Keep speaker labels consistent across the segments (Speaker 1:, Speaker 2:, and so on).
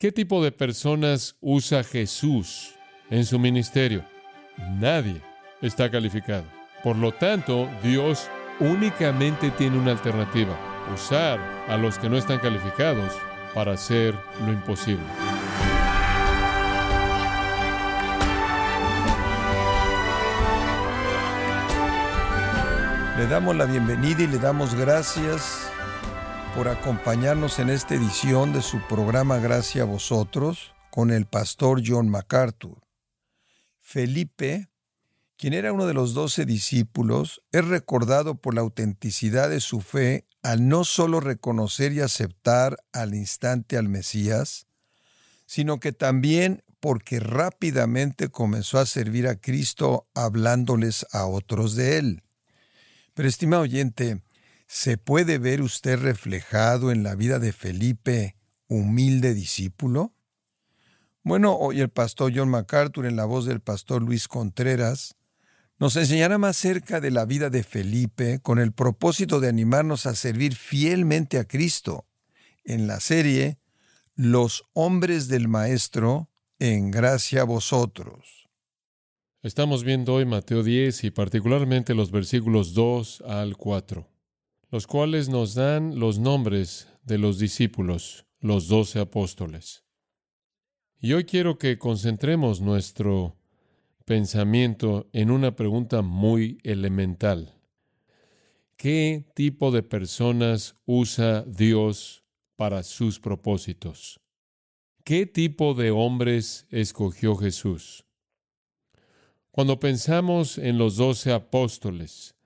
Speaker 1: ¿Qué tipo de personas usa Jesús en su ministerio? Nadie está calificado. Por lo tanto, Dios únicamente tiene una alternativa, usar a los que no están calificados para hacer lo imposible.
Speaker 2: Le damos la bienvenida y le damos gracias por acompañarnos en esta edición de su programa Gracias a vosotros con el pastor John MacArthur. Felipe, quien era uno de los doce discípulos, es recordado por la autenticidad de su fe al no solo reconocer y aceptar al instante al Mesías, sino que también porque rápidamente comenzó a servir a Cristo hablándoles a otros de él. Pero estimado oyente, ¿se puede ver usted reflejado en la vida de Felipe, humilde discípulo? Bueno, hoy el pastor John MacArthur, en la voz del pastor Luis Contreras, nos enseñará más cerca de la vida de Felipe con el propósito de animarnos a servir fielmente a Cristo en la serie Los hombres del Maestro, en gracia a vosotros.
Speaker 1: Estamos viendo hoy Mateo 10 y particularmente los versículos 2 al 4, los cuales nos dan los nombres de los discípulos, los doce apóstoles. Y hoy quiero que concentremos nuestro pensamiento en una pregunta muy elemental. ¿Qué tipo de personas usa Dios para sus propósitos? ¿Qué tipo de hombres escogió Jesús? Cuando pensamos en los doce apóstoles,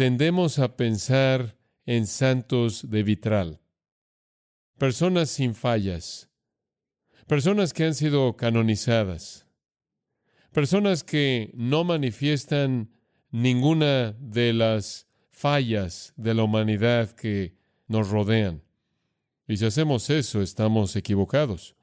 Speaker 1: tendemos a pensar en santos de vitral, personas sin fallas, personas que han sido canonizadas, personas que no manifiestan ninguna de las fallas de la humanidad que nos rodean. Y si hacemos eso, estamos equivocados,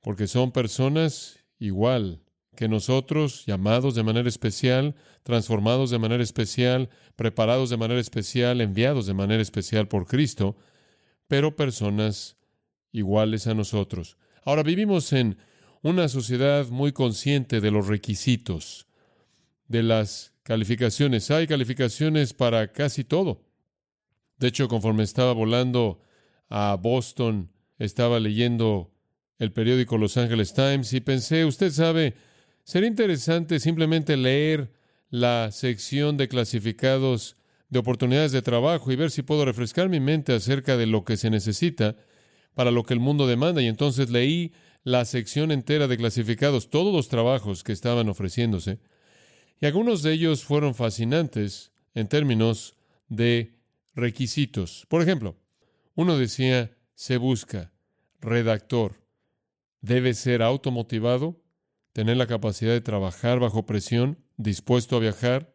Speaker 1: porque son personas igual que nosotros, llamados de manera especial, transformados de manera especial, preparados de manera especial, enviados de manera especial por Cristo, pero personas iguales a nosotros. Ahora vivimos en una sociedad muy consciente de los requisitos, de las calificaciones. Hay calificaciones para casi todo. De hecho, conforme estaba volando a Boston, estaba leyendo el periódico Los Angeles Times y pensé, usted sabe, Sería interesante simplemente leer la sección de clasificados de oportunidades de trabajo y ver si puedo refrescar mi mente acerca de lo que se necesita para lo que el mundo demanda. Y entonces leí la sección entera de clasificados, todos los trabajos que estaban ofreciéndose. Y algunos de ellos fueron fascinantes en términos de requisitos. Por ejemplo, uno decía, se busca redactor. Debe ser automotivado, tener la capacidad de trabajar bajo presión, dispuesto a viajar,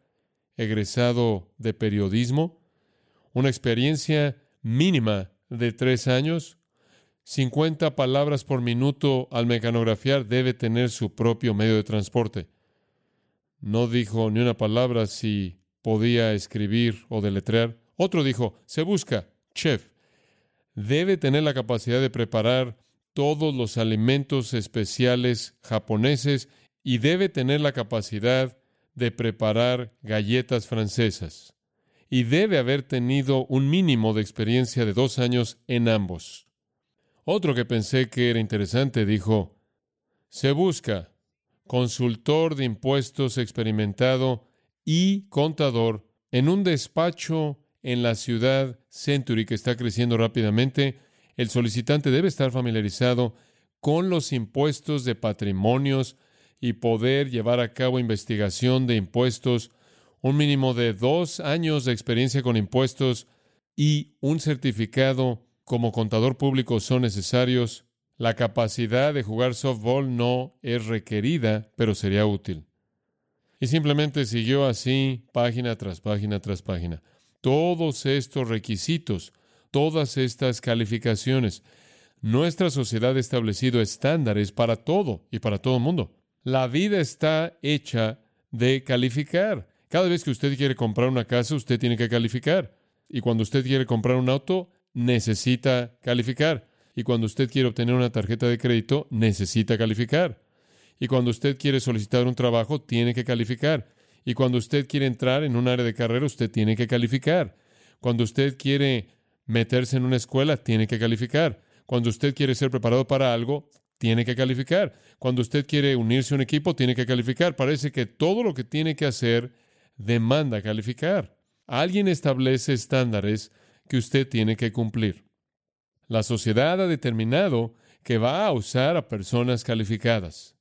Speaker 1: egresado de periodismo, una experiencia mínima de tres años, 50 palabras por minuto al mecanografiar, debe tener su propio medio de transporte. No dijo ni una palabra si podía escribir o deletrear. Otro dijo, se busca, chef. Debe tener la capacidad de preparar todos los alimentos especiales japoneses y debe tener la capacidad de preparar galletas francesas. Y debe haber tenido un mínimo de experiencia de dos años en ambos. Otro que pensé que era interesante dijo, se busca consultor de impuestos experimentado y contador en un despacho en la ciudad Century que está creciendo rápidamente el solicitante debe estar familiarizado con los impuestos de patrimonios y poder llevar a cabo investigación de impuestos, un mínimo de dos años de experiencia con impuestos y un certificado como contador público son necesarios. La capacidad de jugar softball no es requerida, pero sería útil. Y simplemente siguió así, página tras página tras página. Todos estos requisitos todas estas calificaciones. Nuestra sociedad ha establecido estándares para todo y para todo el mundo. La vida está hecha de calificar. Cada vez que usted quiere comprar una casa, usted tiene que calificar. Y cuando usted quiere comprar un auto, necesita calificar. Y cuando usted quiere obtener una tarjeta de crédito, necesita calificar. Y cuando usted quiere solicitar un trabajo, tiene que calificar. Y cuando usted quiere entrar en un área de carrera, usted tiene que calificar. Cuando usted quiere meterse en una escuela, tiene que calificar. Cuando usted quiere ser preparado para algo, tiene que calificar. Cuando usted quiere unirse a un equipo, tiene que calificar. Parece que todo lo que tiene que hacer demanda calificar. Alguien establece estándares que usted tiene que cumplir. La sociedad ha determinado que va a usar a personas calificadas.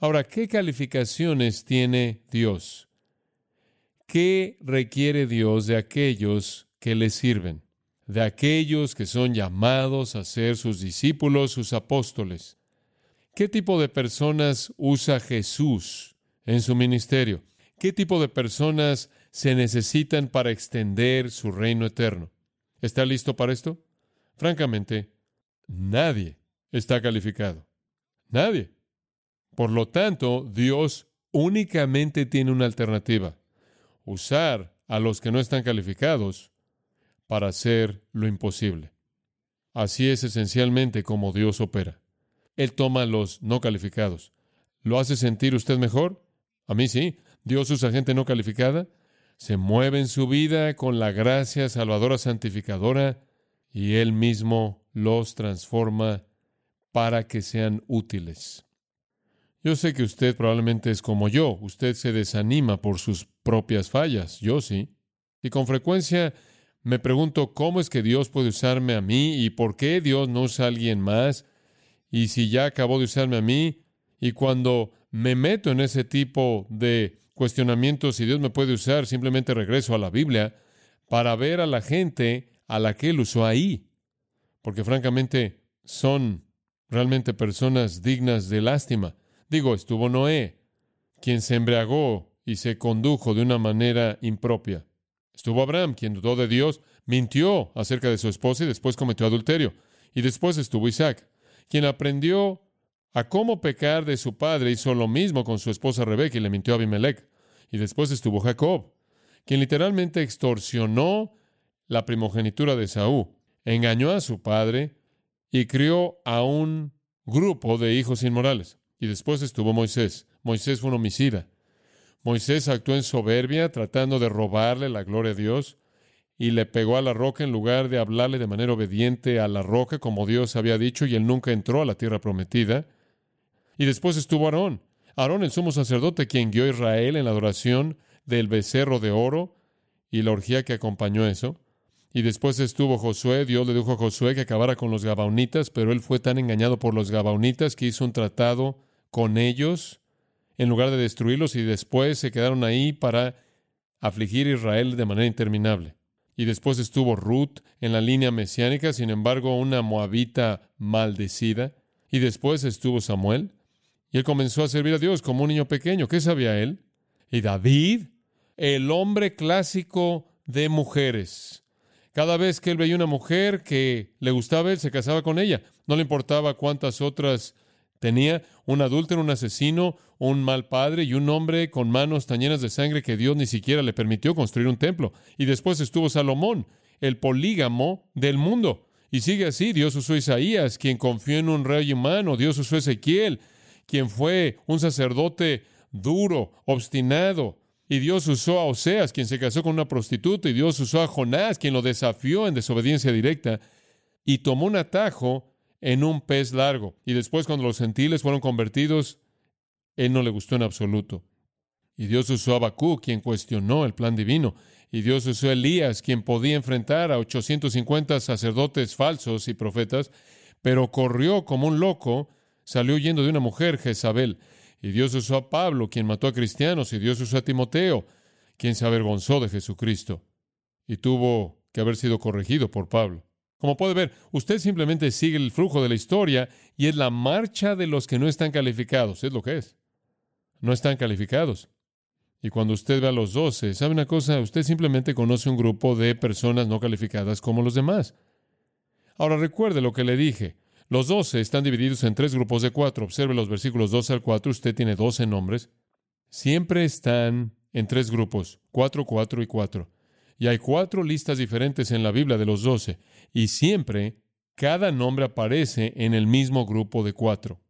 Speaker 1: Ahora, ¿qué calificaciones tiene Dios? ¿Qué requiere Dios de aquellos que le sirven? De aquellos que son llamados a ser sus discípulos, sus apóstoles. ¿Qué tipo de personas usa Jesús en su ministerio? ¿Qué tipo de personas se necesitan para extender su reino eterno? ¿Está listo para esto? Francamente, nadie está calificado. Nadie. Por lo tanto, Dios únicamente tiene una alternativa. Usar a los que no están calificados para hacer lo imposible. Así es esencialmente como Dios opera. Él toma los no calificados. ¿Lo hace sentir usted mejor? A mí sí. Dios usa gente no calificada. Se mueve en su vida con la gracia salvadora santificadora y Él mismo los transforma para que sean útiles. Yo sé que usted probablemente es como yo, usted se desanima por sus propias fallas, yo sí. Y con frecuencia me pregunto cómo es que Dios puede usarme a mí y por qué Dios no usa a alguien más. Y si ya acabó de usarme a mí, y cuando me meto en ese tipo de cuestionamientos, si Dios me puede usar, simplemente regreso a la Biblia para ver a la gente a la que Él usó ahí. Porque francamente son realmente personas dignas de lástima. Digo, estuvo Noé, quien se embriagó y se condujo de una manera impropia. Estuvo Abraham, quien dudó de Dios, mintió acerca de su esposa y después cometió adulterio. Y después estuvo Isaac, quien aprendió a cómo pecar de su padre, hizo lo mismo con su esposa Rebeca y le mintió a Abimelech. Y después estuvo Jacob, quien literalmente extorsionó la primogenitura de Saúl, engañó a su padre y crió a un grupo de hijos inmorales. Y después estuvo Moisés. Moisés fue un homicida. Moisés actuó en soberbia tratando de robarle la gloria a Dios y le pegó a la roca en lugar de hablarle de manera obediente a la roca como Dios había dicho y él nunca entró a la tierra prometida. Y después estuvo Aarón. Aarón, el sumo sacerdote, quien guió a Israel en la adoración del becerro de oro y la orgía que acompañó eso. Y después estuvo Josué, Dios le dijo a Josué que acabara con los gabaonitas, pero él fue tan engañado por los gabaonitas que hizo un tratado con ellos en lugar de destruirlos y después se quedaron ahí para afligir a Israel de manera interminable. Y después estuvo Ruth en la línea mesiánica, sin embargo, una moabita maldecida. Y después estuvo Samuel. Y él comenzó a servir a Dios como un niño pequeño. ¿Qué sabía él? Y David, el hombre clásico de mujeres. Cada vez que él veía una mujer que le gustaba, él se casaba con ella. No le importaba cuántas otras Tenía un adúltero, un asesino, un mal padre y un hombre con manos tan llenas de sangre que Dios ni siquiera le permitió construir un templo. Y después estuvo Salomón, el polígamo del mundo. Y sigue así, Dios usó a Isaías, quien confió en un rey humano, Dios usó a Ezequiel, quien fue un sacerdote duro, obstinado, y Dios usó a Oseas, quien se casó con una prostituta, y Dios usó a Jonás, quien lo desafió en desobediencia directa, y tomó un atajo en un pez largo. Y después cuando los gentiles fueron convertidos, él no le gustó en absoluto. Y Dios usó a Bakú, quien cuestionó el plan divino. Y Dios usó a Elías, quien podía enfrentar a 850 sacerdotes falsos y profetas, pero corrió como un loco, salió huyendo de una mujer, Jezabel. Y Dios usó a Pablo, quien mató a cristianos, y Dios usó a Timoteo, quien se avergonzó de Jesucristo. Y tuvo que haber sido corregido por Pablo. Como puede ver, usted simplemente sigue el flujo de la historia y es la marcha de los que no están calificados. Es lo que es. No están calificados. Y cuando usted ve a los doce, ¿sabe una cosa? Usted simplemente conoce un grupo de personas no calificadas como los demás. Ahora recuerde lo que le dije. Los doce están divididos en tres grupos de cuatro. Observe los versículos 12 al 4. Usted tiene doce nombres. Siempre están en tres grupos, cuatro, cuatro y cuatro. Y hay cuatro listas diferentes en la Biblia de los doce, y siempre cada nombre aparece en el mismo grupo de cuatro.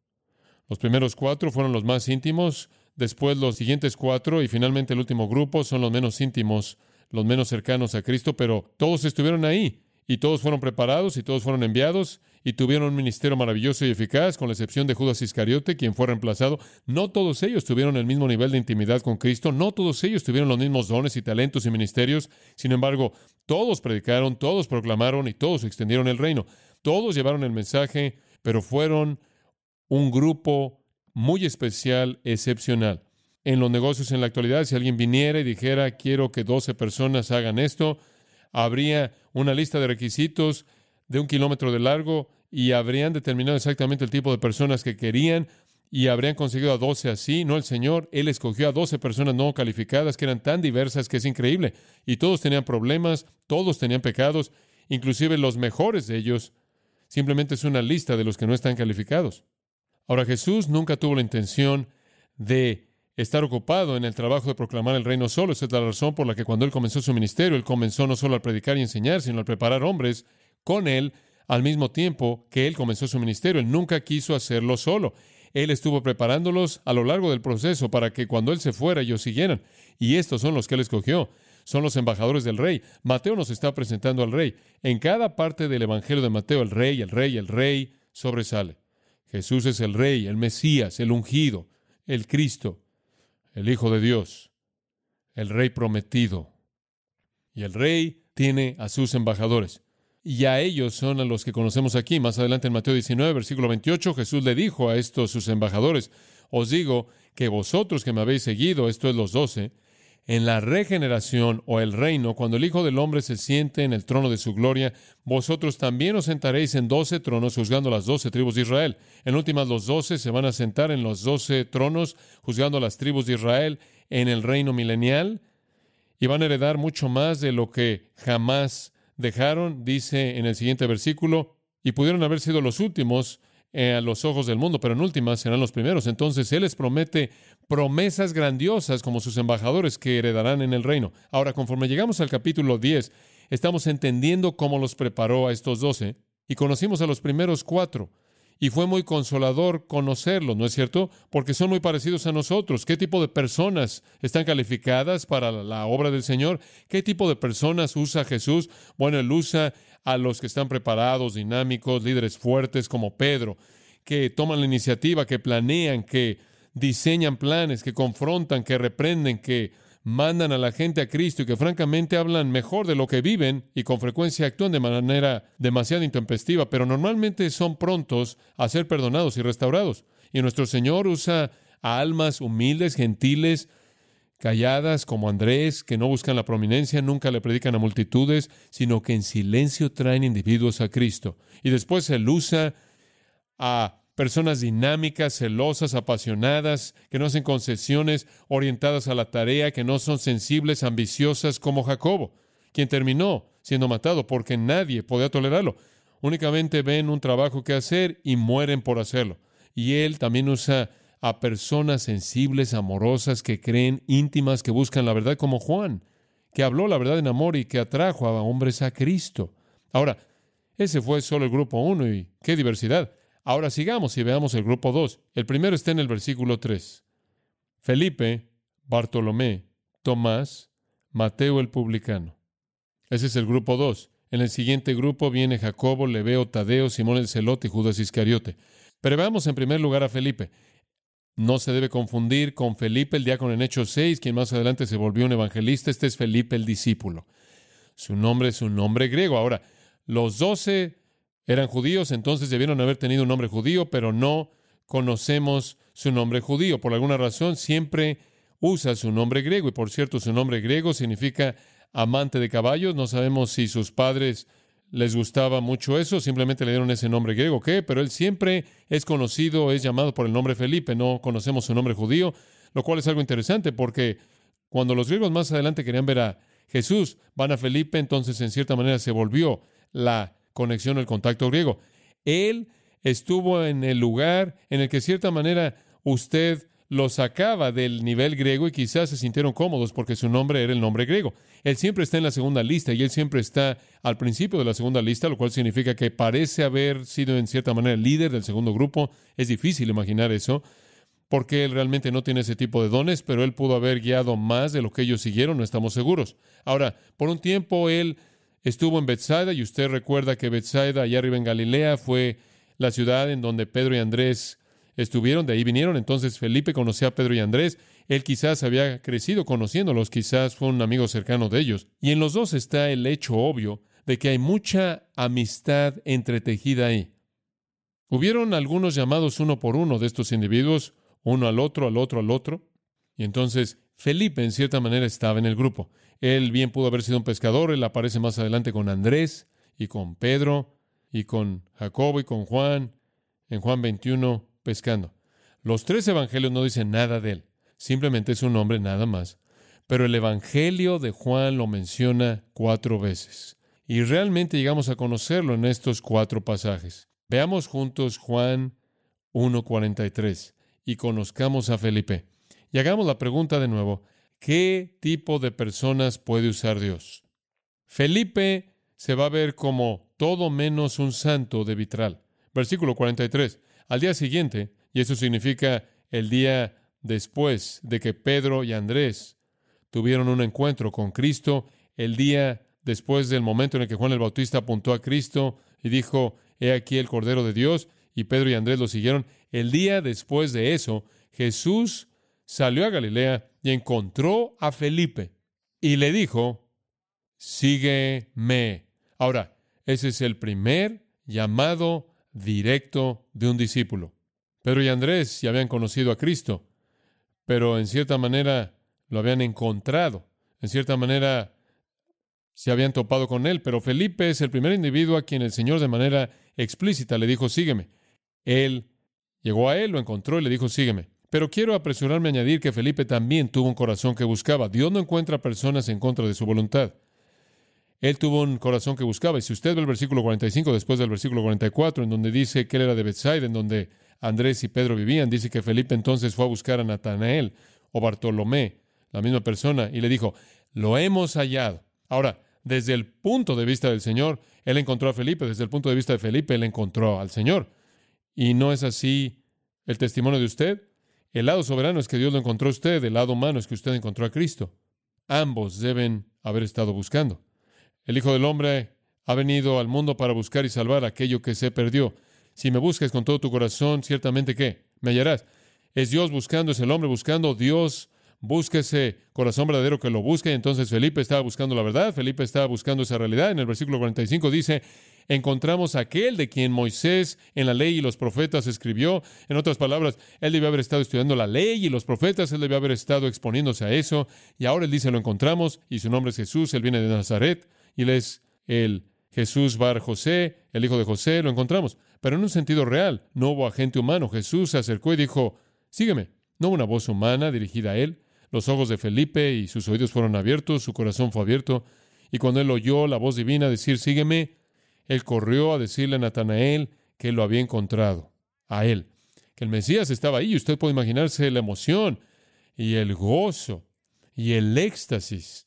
Speaker 1: Los primeros cuatro fueron los más íntimos, después los siguientes cuatro y finalmente el último grupo son los menos íntimos, los menos cercanos a Cristo, pero todos estuvieron ahí y todos fueron preparados y todos fueron enviados y tuvieron un ministerio maravilloso y eficaz, con la excepción de Judas Iscariote, quien fue reemplazado. No todos ellos tuvieron el mismo nivel de intimidad con Cristo, no todos ellos tuvieron los mismos dones y talentos y ministerios, sin embargo, todos predicaron, todos proclamaron y todos extendieron el reino. Todos llevaron el mensaje, pero fueron un grupo muy especial, excepcional. En los negocios en la actualidad, si alguien viniera y dijera, quiero que 12 personas hagan esto, habría una lista de requisitos de un kilómetro de largo y habrían determinado exactamente el tipo de personas que querían y habrían conseguido a 12 así. No el Señor, Él escogió a 12 personas no calificadas que eran tan diversas que es increíble. Y todos tenían problemas, todos tenían pecados, inclusive los mejores de ellos. Simplemente es una lista de los que no están calificados. Ahora Jesús nunca tuvo la intención de estar ocupado en el trabajo de proclamar el reino solo. Esa es la razón por la que cuando Él comenzó su ministerio, Él comenzó no solo a predicar y enseñar, sino a preparar hombres con Él al mismo tiempo que Él comenzó su ministerio. Él nunca quiso hacerlo solo. Él estuvo preparándolos a lo largo del proceso para que cuando Él se fuera ellos siguieran. Y estos son los que Él escogió. Son los embajadores del rey. Mateo nos está presentando al rey. En cada parte del Evangelio de Mateo, el rey, el rey, el rey sobresale. Jesús es el rey, el Mesías, el ungido, el Cristo, el Hijo de Dios, el rey prometido. Y el rey tiene a sus embajadores y a ellos son a los que conocemos aquí. Más adelante en Mateo 19, versículo 28, Jesús le dijo a estos sus embajadores, os digo que vosotros que me habéis seguido, esto es los doce, en la regeneración o el reino, cuando el Hijo del Hombre se siente en el trono de su gloria, vosotros también os sentaréis en doce tronos juzgando las doce tribus de Israel. En últimas, los doce se van a sentar en los doce tronos juzgando las tribus de Israel en el reino milenial y van a heredar mucho más de lo que jamás dejaron, dice en el siguiente versículo, y pudieron haber sido los últimos eh, a los ojos del mundo, pero en últimas serán los primeros. Entonces Él les promete promesas grandiosas como sus embajadores que heredarán en el reino. Ahora, conforme llegamos al capítulo 10, estamos entendiendo cómo los preparó a estos doce y conocimos a los primeros cuatro. Y fue muy consolador conocerlos, ¿no es cierto? Porque son muy parecidos a nosotros. ¿Qué tipo de personas están calificadas para la obra del Señor? ¿Qué tipo de personas usa Jesús? Bueno, Él usa a los que están preparados, dinámicos, líderes fuertes como Pedro, que toman la iniciativa, que planean, que diseñan planes, que confrontan, que reprenden, que mandan a la gente a Cristo y que francamente hablan mejor de lo que viven y con frecuencia actúan de manera demasiado intempestiva, pero normalmente son prontos a ser perdonados y restaurados. Y nuestro Señor usa a almas humildes, gentiles, calladas como Andrés, que no buscan la prominencia, nunca le predican a multitudes, sino que en silencio traen individuos a Cristo. Y después Él usa a personas dinámicas, celosas, apasionadas, que no hacen concesiones, orientadas a la tarea, que no son sensibles, ambiciosas como Jacobo, quien terminó siendo matado porque nadie podía tolerarlo. Únicamente ven un trabajo que hacer y mueren por hacerlo. Y él también usa a personas sensibles, amorosas, que creen, íntimas, que buscan la verdad, como Juan, que habló la verdad en amor y que atrajo a hombres a Cristo. Ahora, ese fue solo el grupo uno y qué diversidad. Ahora sigamos y veamos el grupo 2. El primero está en el versículo 3. Felipe, Bartolomé, Tomás, Mateo el publicano. Ese es el grupo 2. En el siguiente grupo viene Jacobo, Leveo, Tadeo, Simón el Celote y Judas Iscariote. Pero veamos en primer lugar a Felipe. No se debe confundir con Felipe, el diácono en Hechos 6, quien más adelante se volvió un evangelista. Este es Felipe el discípulo. Su nombre es un nombre griego. Ahora, los doce eran judíos, entonces debieron haber tenido un nombre judío, pero no conocemos su nombre judío. Por alguna razón siempre usa su nombre griego. Y por cierto, su nombre griego significa amante de caballos. No sabemos si sus padres les gustaba mucho eso, simplemente le dieron ese nombre griego, ¿qué? Pero él siempre es conocido, es llamado por el nombre Felipe, no conocemos su nombre judío, lo cual es algo interesante porque cuando los griegos más adelante querían ver a Jesús, van a Felipe, entonces en cierta manera se volvió la conexión, el contacto griego. Él estuvo en el lugar en el que, de cierta manera, usted lo sacaba del nivel griego y quizás se sintieron cómodos porque su nombre era el nombre griego. Él siempre está en la segunda lista y él siempre está al principio de la segunda lista, lo cual significa que parece haber sido en cierta manera el líder del segundo grupo. Es difícil imaginar eso porque él realmente no tiene ese tipo de dones, pero él pudo haber guiado más de lo que ellos siguieron, no estamos seguros. Ahora, por un tiempo él estuvo en Bethsaida y usted recuerda que Bethsaida, allá arriba en Galilea, fue la ciudad en donde Pedro y Andrés estuvieron, de ahí vinieron. Entonces Felipe conocía a Pedro y Andrés. Él quizás había crecido conociéndolos, quizás fue un amigo cercano de ellos. Y en los dos está el hecho obvio de que hay mucha amistad entretejida ahí. Hubieron algunos llamados uno por uno de estos individuos, uno al otro, al otro, al otro. Y entonces Felipe en cierta manera estaba en el grupo. Él bien pudo haber sido un pescador, él aparece más adelante con Andrés y con Pedro y con Jacobo y con Juan en Juan 21 pescando. Los tres evangelios no dicen nada de él, simplemente es un nombre nada más. Pero el evangelio de Juan lo menciona cuatro veces. Y realmente llegamos a conocerlo en estos cuatro pasajes. Veamos juntos Juan 1.43 y conozcamos a Felipe. Y hagamos la pregunta de nuevo, ¿qué tipo de personas puede usar Dios? Felipe se va a ver como todo menos un santo de vitral. Versículo 43. Al día siguiente, y eso significa el día después de que Pedro y Andrés tuvieron un encuentro con Cristo, el día después del momento en que Juan el Bautista apuntó a Cristo y dijo, he aquí el Cordero de Dios, y Pedro y Andrés lo siguieron, el día después de eso, Jesús salió a Galilea y encontró a Felipe y le dijo, sígueme. Ahora, ese es el primer llamado directo de un discípulo. Pedro y Andrés ya habían conocido a Cristo, pero en cierta manera lo habían encontrado, en cierta manera se habían topado con él, pero Felipe es el primer individuo a quien el Señor de manera explícita le dijo, sígueme. Él llegó a él, lo encontró y le dijo, sígueme. Pero quiero apresurarme a añadir que Felipe también tuvo un corazón que buscaba. Dios no encuentra personas en contra de su voluntad. Él tuvo un corazón que buscaba. Y si usted ve el versículo 45 después del versículo 44, en donde dice que él era de Bethsaida, en donde Andrés y Pedro vivían, dice que Felipe entonces fue a buscar a Natanael o Bartolomé, la misma persona, y le dijo, lo hemos hallado. Ahora, desde el punto de vista del Señor, él encontró a Felipe, desde el punto de vista de Felipe, él encontró al Señor. ¿Y no es así el testimonio de usted? El lado soberano es que Dios lo encontró a usted, el lado humano es que usted encontró a Cristo. Ambos deben haber estado buscando. El Hijo del Hombre ha venido al mundo para buscar y salvar aquello que se perdió. Si me buscas con todo tu corazón, ciertamente que me hallarás. Es Dios buscando, es el hombre buscando, Dios busca ese corazón verdadero que lo busca. Y entonces Felipe estaba buscando la verdad, Felipe estaba buscando esa realidad. En el versículo 45 dice, encontramos aquel de quien Moisés en la ley y los profetas escribió. En otras palabras, él debió haber estado estudiando la ley y los profetas, él debió haber estado exponiéndose a eso. Y ahora él dice, lo encontramos y su nombre es Jesús, él viene de Nazaret y él es el Jesús Bar José, el hijo de José, lo encontramos. Pero en un sentido real, no hubo agente humano. Jesús se acercó y dijo, sígueme. No hubo una voz humana dirigida a él. Los ojos de Felipe y sus oídos fueron abiertos, su corazón fue abierto. Y cuando él oyó la voz divina decir, sígueme, él corrió a decirle a Natanael que lo había encontrado, a él, que el Mesías estaba ahí. Y usted puede imaginarse la emoción y el gozo y el éxtasis.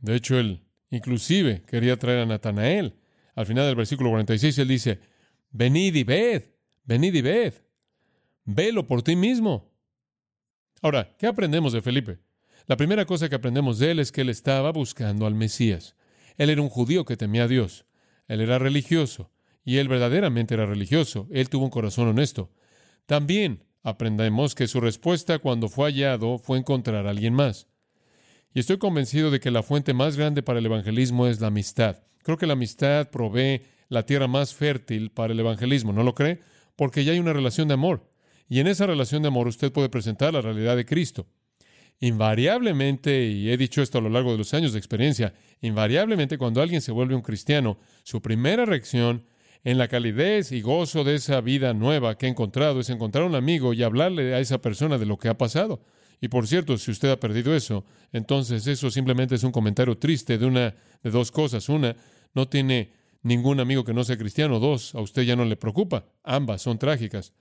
Speaker 1: De hecho, él Inclusive quería traer a Natanael. Al final del versículo 46 él dice, venid y ved, venid y ved, velo por ti mismo. Ahora, ¿qué aprendemos de Felipe? La primera cosa que aprendemos de él es que él estaba buscando al Mesías. Él era un judío que temía a Dios. Él era religioso. Y él verdaderamente era religioso. Él tuvo un corazón honesto. También aprendemos que su respuesta cuando fue hallado fue encontrar a alguien más. Y estoy convencido de que la fuente más grande para el evangelismo es la amistad. Creo que la amistad provee la tierra más fértil para el evangelismo, ¿no lo cree? Porque ya hay una relación de amor. Y en esa relación de amor usted puede presentar la realidad de Cristo. Invariablemente, y he dicho esto a lo largo de los años de experiencia, invariablemente cuando alguien se vuelve un cristiano, su primera reacción en la calidez y gozo de esa vida nueva que ha encontrado es encontrar un amigo y hablarle a esa persona de lo que ha pasado. Y por cierto, si usted ha perdido eso, entonces eso simplemente es un comentario triste de una de dos cosas. Una, no tiene ningún amigo que no sea cristiano. Dos, a usted ya no le preocupa. Ambas son trágicas.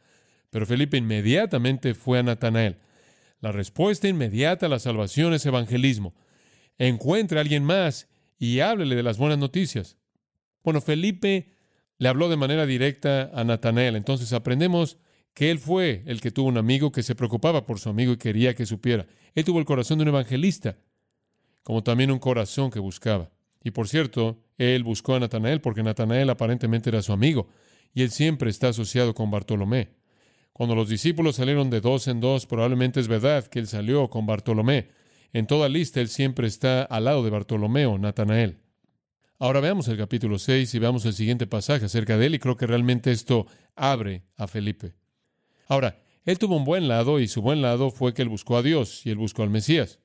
Speaker 1: Pero Felipe inmediatamente fue a Natanael. La respuesta inmediata a la salvación es evangelismo. Encuentre a alguien más y háblele de las buenas noticias. Bueno, Felipe le habló de manera directa a Natanael. Entonces aprendemos que él fue el que tuvo un amigo que se preocupaba por su amigo y quería que supiera. Él tuvo el corazón de un evangelista, como también un corazón que buscaba. Y por cierto, él buscó a Natanael porque Natanael aparentemente era su amigo, y él siempre está asociado con Bartolomé. Cuando los discípulos salieron de dos en dos, probablemente es verdad que él salió con Bartolomé. En toda lista él siempre está al lado de Bartolomeo, Natanael. Ahora veamos el capítulo 6 y veamos el siguiente pasaje acerca de él y creo que realmente esto abre a Felipe. Ahora, él tuvo un buen lado y su buen lado fue que él buscó a Dios y él buscó al Mesías.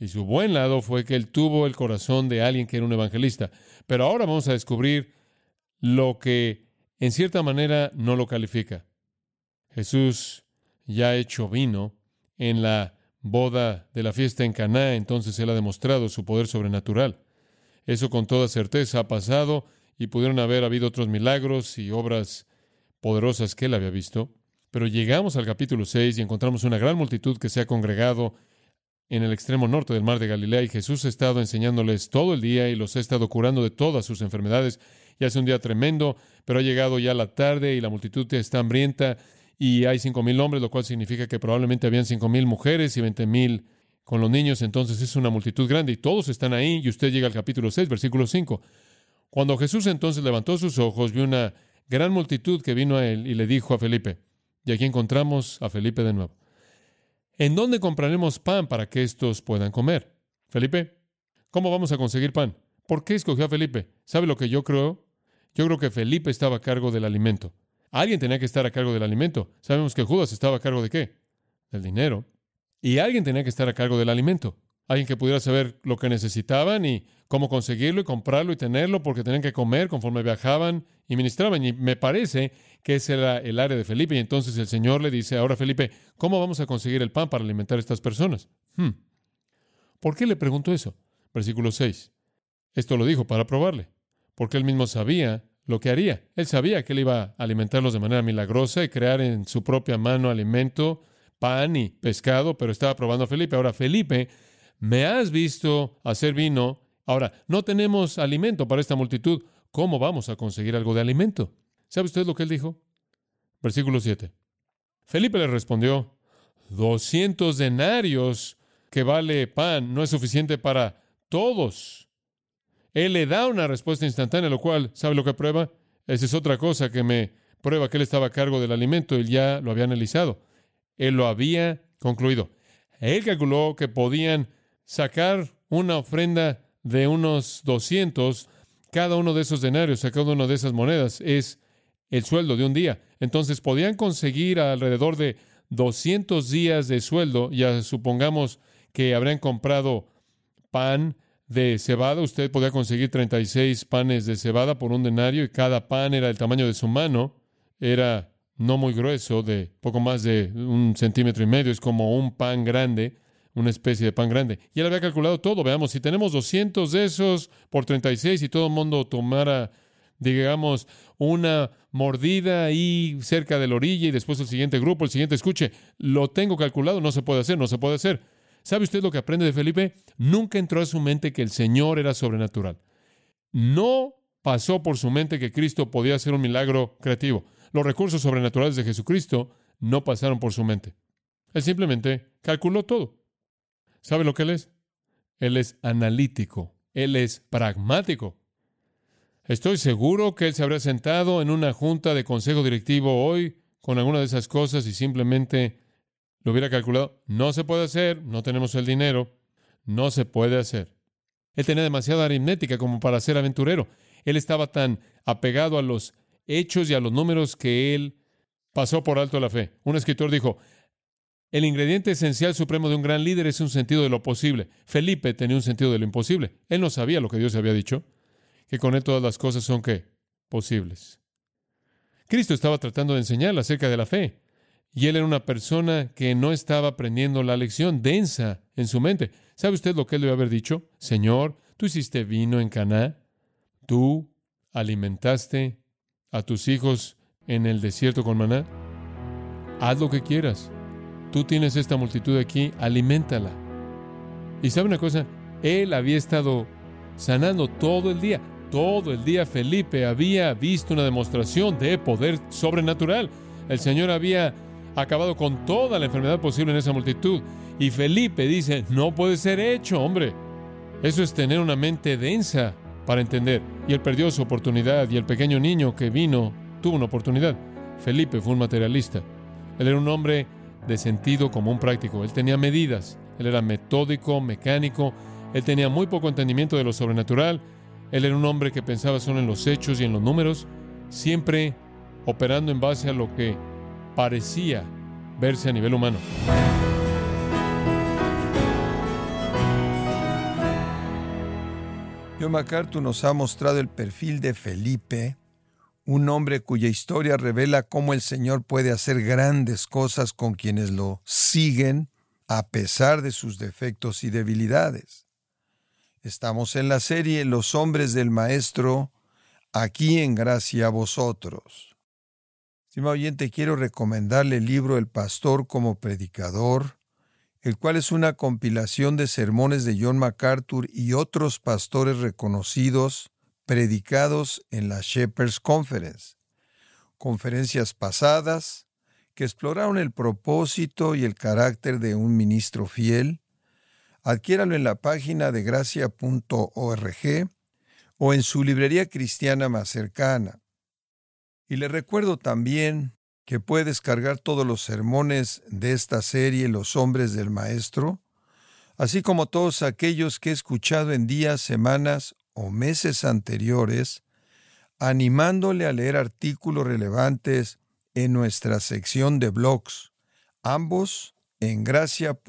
Speaker 1: Y su buen lado fue que él tuvo el corazón de alguien que era un evangelista. Pero ahora vamos a descubrir lo que en cierta manera no lo califica. Jesús ya hecho vino en la boda de la fiesta en Caná, entonces él ha demostrado su poder sobrenatural. Eso con toda certeza ha pasado y pudieron haber habido otros milagros y obras poderosas que él había visto. Pero llegamos al capítulo 6 y encontramos una gran multitud que se ha congregado en el extremo norte del mar de Galilea y Jesús ha estado enseñándoles todo el día y los ha estado curando de todas sus enfermedades. Y hace un día tremendo, pero ha llegado ya la tarde y la multitud está hambrienta y hay cinco mil hombres, lo cual significa que probablemente habían cinco mil mujeres y veinte mil con los niños, entonces es una multitud grande y todos están ahí y usted llega al capítulo 6, versículo 5. Cuando Jesús entonces levantó sus ojos, vio una gran multitud que vino a él y le dijo a Felipe, y aquí encontramos a Felipe de nuevo, ¿en dónde compraremos pan para que estos puedan comer? Felipe, ¿cómo vamos a conseguir pan? ¿Por qué escogió a Felipe? ¿Sabe lo que yo creo? Yo creo que Felipe estaba a cargo del alimento. Alguien tenía que estar a cargo del alimento. Sabemos que Judas estaba a cargo de qué? Del dinero. Y alguien tenía que estar a cargo del alimento. Alguien que pudiera saber lo que necesitaban y cómo conseguirlo y comprarlo y tenerlo porque tenían que comer conforme viajaban y ministraban. Y me parece que ese era el área de Felipe. Y entonces el Señor le dice, ahora Felipe, ¿cómo vamos a conseguir el pan para alimentar a estas personas? Hmm. ¿Por qué le pregunto eso? Versículo 6. Esto lo dijo para probarle, porque él mismo sabía lo que haría. Él sabía que él iba a alimentarlos de manera milagrosa y crear en su propia mano alimento, pan y pescado, pero estaba probando a Felipe. Ahora, Felipe, me has visto hacer vino. Ahora, no tenemos alimento para esta multitud. ¿Cómo vamos a conseguir algo de alimento? ¿Sabe usted lo que él dijo? Versículo 7. Felipe le respondió, 200 denarios que vale pan no es suficiente para todos él le da una respuesta instantánea, lo cual, ¿sabe lo que prueba? Esa es otra cosa que me prueba que él estaba a cargo del alimento, él ya lo había analizado. Él lo había concluido. Él calculó que podían sacar una ofrenda de unos 200, cada uno de esos denarios, cada una de esas monedas es el sueldo de un día. Entonces podían conseguir alrededor de 200 días de sueldo, ya supongamos que habrían comprado pan, de cebada, usted podía conseguir 36 panes de cebada por un denario y cada pan era del tamaño de su mano, era no muy grueso, de poco más de un centímetro y medio, es como un pan grande, una especie de pan grande. Y él había calculado todo, veamos, si tenemos 200 de esos por 36 y todo el mundo tomara, digamos, una mordida ahí cerca de la orilla y después el siguiente grupo, el siguiente escuche, lo tengo calculado, no se puede hacer, no se puede hacer. ¿Sabe usted lo que aprende de Felipe? Nunca entró a su mente que el Señor era sobrenatural. No pasó por su mente que Cristo podía hacer un milagro creativo. Los recursos sobrenaturales de Jesucristo no pasaron por su mente. Él simplemente calculó todo. ¿Sabe lo que Él es? Él es analítico. Él es pragmático. Estoy seguro que Él se habría sentado en una junta de consejo directivo hoy con alguna de esas cosas y simplemente lo hubiera calculado. No se puede hacer, no tenemos el dinero, no se puede hacer. Él tenía demasiada aritmética como para ser aventurero. Él estaba tan apegado a los hechos y a los números que él pasó por alto la fe. Un escritor dijo, el ingrediente esencial supremo de un gran líder es un sentido de lo posible. Felipe tenía un sentido de lo imposible. Él no sabía lo que Dios había dicho, que con él todas las cosas son? Posibles. Cristo estaba tratando de enseñarle acerca de la fe. Y él era una persona que no estaba aprendiendo la lección densa en su mente. ¿Sabe usted lo que él debe haber dicho? Señor, tú hiciste vino en Caná. Tú alimentaste a tus hijos en el desierto con maná. haz lo que quieras. Tú tienes esta multitud aquí, aliméntala. Y sabe una cosa, él había estado sanando todo el día. Todo el día Felipe había visto una demostración de poder sobrenatural. El Señor había acabado con toda la enfermedad posible en esa multitud. Y Felipe dice, no puede ser hecho, hombre. Eso es tener una mente densa para entender. Y él perdió su oportunidad y el pequeño niño que vino tuvo una oportunidad. Felipe fue un materialista. Él era un hombre de sentido común práctico. Él tenía medidas. Él era metódico, mecánico. Él tenía muy poco entendimiento de lo sobrenatural. Él era un hombre que pensaba solo en los hechos y en los números, siempre operando en base a lo que parecía verse a nivel humano.
Speaker 2: John MacArthur nos ha mostrado el perfil de Felipe, un hombre cuya historia revela cómo el Señor puede hacer grandes cosas con quienes lo siguen a pesar de sus defectos y debilidades. Estamos en la serie Los hombres del Maestro, aquí en gracia a vosotros. Estimado oyente, quiero recomendarle el libro El Pastor como Predicador, el cual es una compilación de sermones de John MacArthur y otros pastores reconocidos predicados en la Shepherds Conference, conferencias pasadas que exploraron el propósito y el carácter de un ministro fiel. Adquiéralo en la página de gracia.org o en su librería cristiana más cercana. Y le recuerdo también que puede descargar todos los sermones de esta serie Los hombres del Maestro, así como todos aquellos que he escuchado en días, semanas o meses anteriores, animándole a leer artículos relevantes en nuestra sección de blogs, ambos en gracia.org.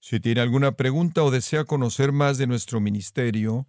Speaker 2: Si tiene alguna pregunta o desea conocer más de nuestro ministerio,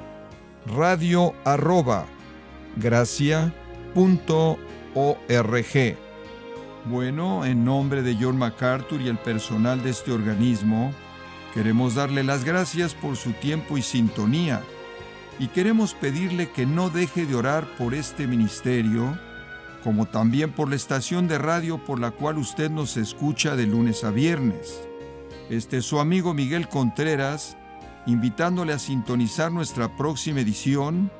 Speaker 2: radio arroba bueno, en nombre de John MacArthur y el personal de este organismo, queremos darle las gracias por su tiempo y sintonía y queremos pedirle que no deje de orar por este ministerio, como también por la estación de radio por la cual usted nos escucha de lunes a viernes. Este es su amigo Miguel Contreras, invitándole a sintonizar nuestra próxima edición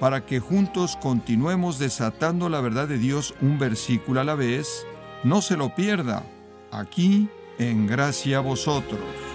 Speaker 2: para que juntos continuemos desatando la verdad de Dios un versículo a la vez no se lo pierda, aquí en Gracia a Vosotros.